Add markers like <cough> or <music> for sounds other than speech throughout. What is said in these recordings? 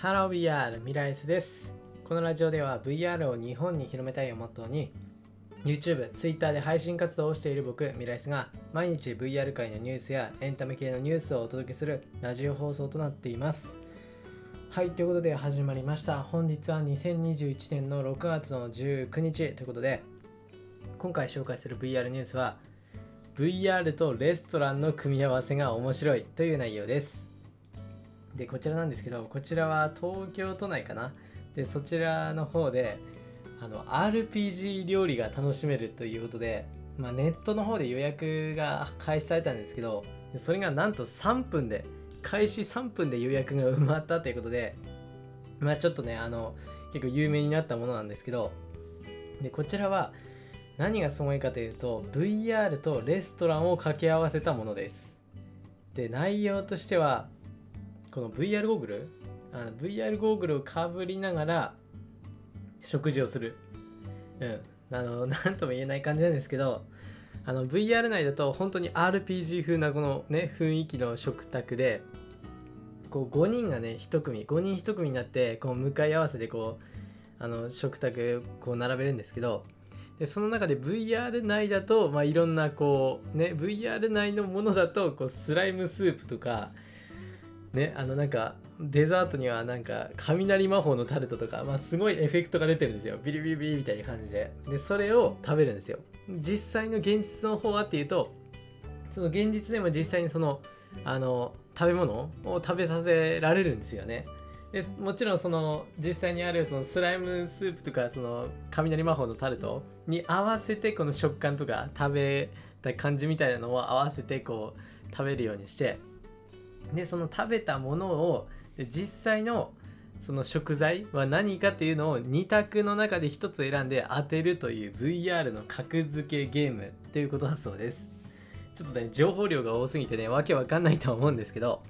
ハロー VR ミライスです。このラジオでは VR を日本に広めたいをモットーに YouTube、Twitter で配信活動をしている僕、ミライスが毎日 VR 界のニュースやエンタメ系のニュースをお届けするラジオ放送となっています。はい、ということで始まりました。本日は2021年の6月の19日。ということで今回紹介する VR ニュースは VR とレストランの組み合わせが面白いという内容です。でこちらなんですけどこちらは東京都内かな。でそちらの方であの RPG 料理が楽しめるということで、まあ、ネットの方で予約が開始されたんですけどそれがなんと3分で開始3分で予約が埋まったということでまあちょっとねあの結構有名になったものなんですけどでこちらは何がすごいかというと VR とレストランを掛け合わせたものです。で内容としてはこの VR ゴーグル？あの VR ゴーグルをかぶりながら食事をする。うん。あの <laughs> 何とも言えない感じなんですけどあの VR 内だと本当に RPG 風なこのね雰囲気の食卓でこう5人がね1組5人1組になってこう向かい合わせでこうあの食卓こう並べるんですけどでその中で VR 内だと、まあ、いろんなこうね VR 内のものだとこうスライムスープとかねあのなんかデザートにはなんか雷魔法のタルトとか、まあ、すごいエフェクトが出てるんですよ。ビリビリビリみたいな感じで。でそれを食べるんですよ。実際の現実の方はっていうとその現実でも実際にそのあの食べ物を食べさせられるんですよね。でもちろんその実際にあるそのスライムスープとかその雷魔法のタルトに合わせてこの食感とか食べた感じみたいなのを合わせてこう食べるようにしてでその食べたものを実際のその食材は何かっていうのを2択の中で1つ選んで当てるという VR の格付けゲームということだそうです。ちょっとね情報量が多すぎてねわけわかんないとは思うんですけど、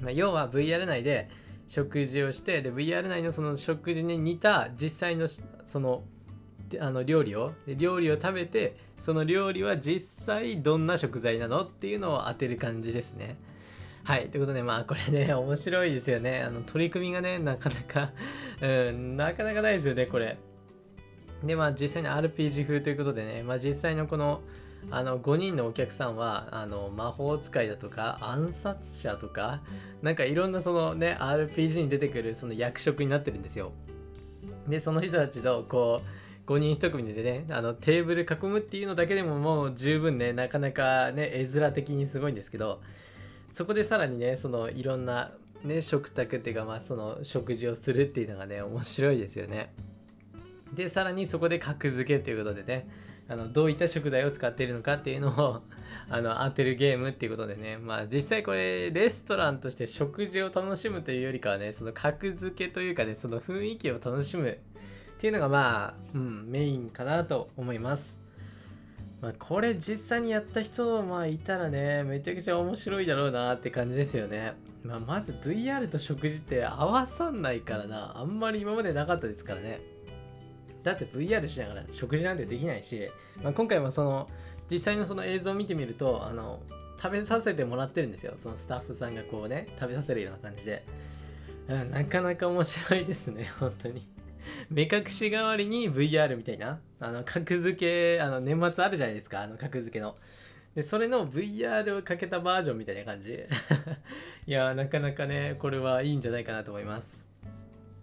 まあ、要は VR 内で食事をしてで VR 内のその食事に似た実際のそのあの料理をで料理を食べてその料理は実際どんな食材なのっていうのを当てる感じですね。はい。ということで、まあ、これね、<laughs> 面白いですよね。あの、取り組みがね、なかなか <laughs> うん、なかなかないですよね、これ。で、まあ、実際に RPG 風ということでね、まあ、実際のこの、あの、5人のお客さんは、あの、魔法使いだとか、暗殺者とか、なんかいろんなそのね、RPG に出てくるその役職になってるんですよ。で、その人たちと、こう、5人1組でね、あのテーブル囲むっていうのだけでももう十分ね、なかなかね、絵面的にすごいんですけど、そこでさらにねそのいろんなね食卓っていうかまあその食事をするっていうのがね面白いですよね。でさらにそこで格付けということでねあのどういった食材を使っているのかっていうのを <laughs> あの当てるゲームっていうことでねまあ実際これレストランとして食事を楽しむというよりかはねその格付けというかねその雰囲気を楽しむっていうのがまあ、うん、メインかなと思います。まあ、これ実際にやった人まあいたらねめちゃくちゃ面白いだろうなって感じですよね、まあ、まず VR と食事って合わさんないからな。あんまり今までなかったですからね。だって VR しながら食事なんてできないし、まあ、今回もその実際のその映像を見てみるとあの食べさせてもらってるんですよ。そのスタッフさんがこうね食べさせるような感じで、うん、なかなか面白いですね本当に。目隠し代わりに VR みたいな、あの、格付け、あの、年末あるじゃないですか、あの、格付けの。で、それの VR をかけたバージョンみたいな感じ。<laughs> いやなかなかね、これはいいんじゃないかなと思います。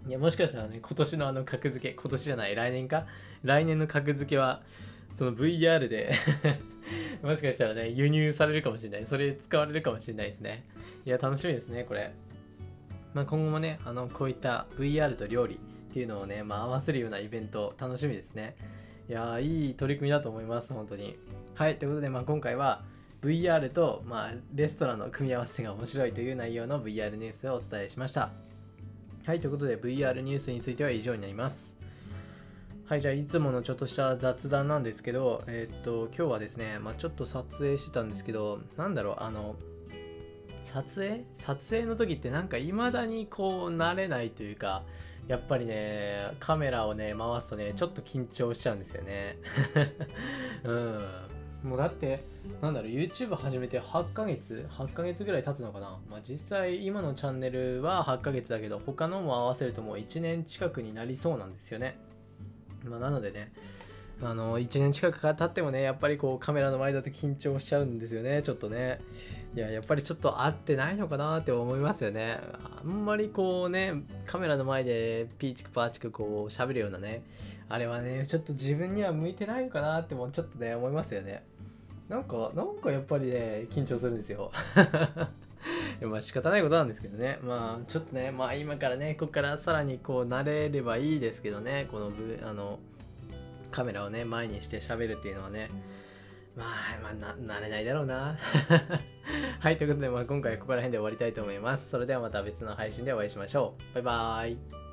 いや、もしかしたらね、今年のあの格付け、今年じゃない、来年か？来年の格付けは、その VR で <laughs> もしかしたらね、輸入されるかもしれない。それ使われるかもしれないですね。いや、楽しみですね、これ。まあ、今後もね、あの、こういった VR と料理、っていうのをね、まあ、合わせるようなイベント楽しみですね。いやいい取り組みだと思います、本当に。はい、ということで、まあ、今回は VR と、まあ、レストランの組み合わせが面白いという内容の VR ニュースをお伝えしました。はい、ということで VR ニュースについては以上になります。はい、じゃあいつものちょっとした雑談なんですけど、えー、っと、今日はですね、まあ、ちょっと撮影してたんですけど、なんだろう、あの、撮影？撮影の時ってなんか未だにこう慣れないというか、やっぱりね、カメラをね、回すとね、ちょっと緊張しちゃうんですよね。<laughs> うん。もうだってなんだろう YouTube 始めて8ヶ月？8ヶ月ぐらい経つのかな？まあ実際今のチャンネルは8ヶ月だけど他のも合わせるともう1年近くになりそうなんですよねまあなのでねあの1年近く経ってもねやっぱりこうカメラの前だと緊張しちゃうんですよねちょっとね。いややっぱりちょっと合ってないのかなって思いますよね。あんまりこうねカメラの前でピーチクパーチクこう喋るようなねあれはねちょっと自分には向いてないのかなってもうちょっとね思いますよね。なんかなんかやっぱりね緊張するんですよ。<laughs> まあ仕方ないことなんですけどね。まあちょっとねまあ今からねここからさらにこう慣れればいいですけどねこのあのカメラをね前にして喋るっていうのはねまあまあな慣れないだろうな。<laughs> はいということで、まあ、今回はここら辺で終わりたいと思います。それではまた別の配信でお会いしましょう。バイバーイ。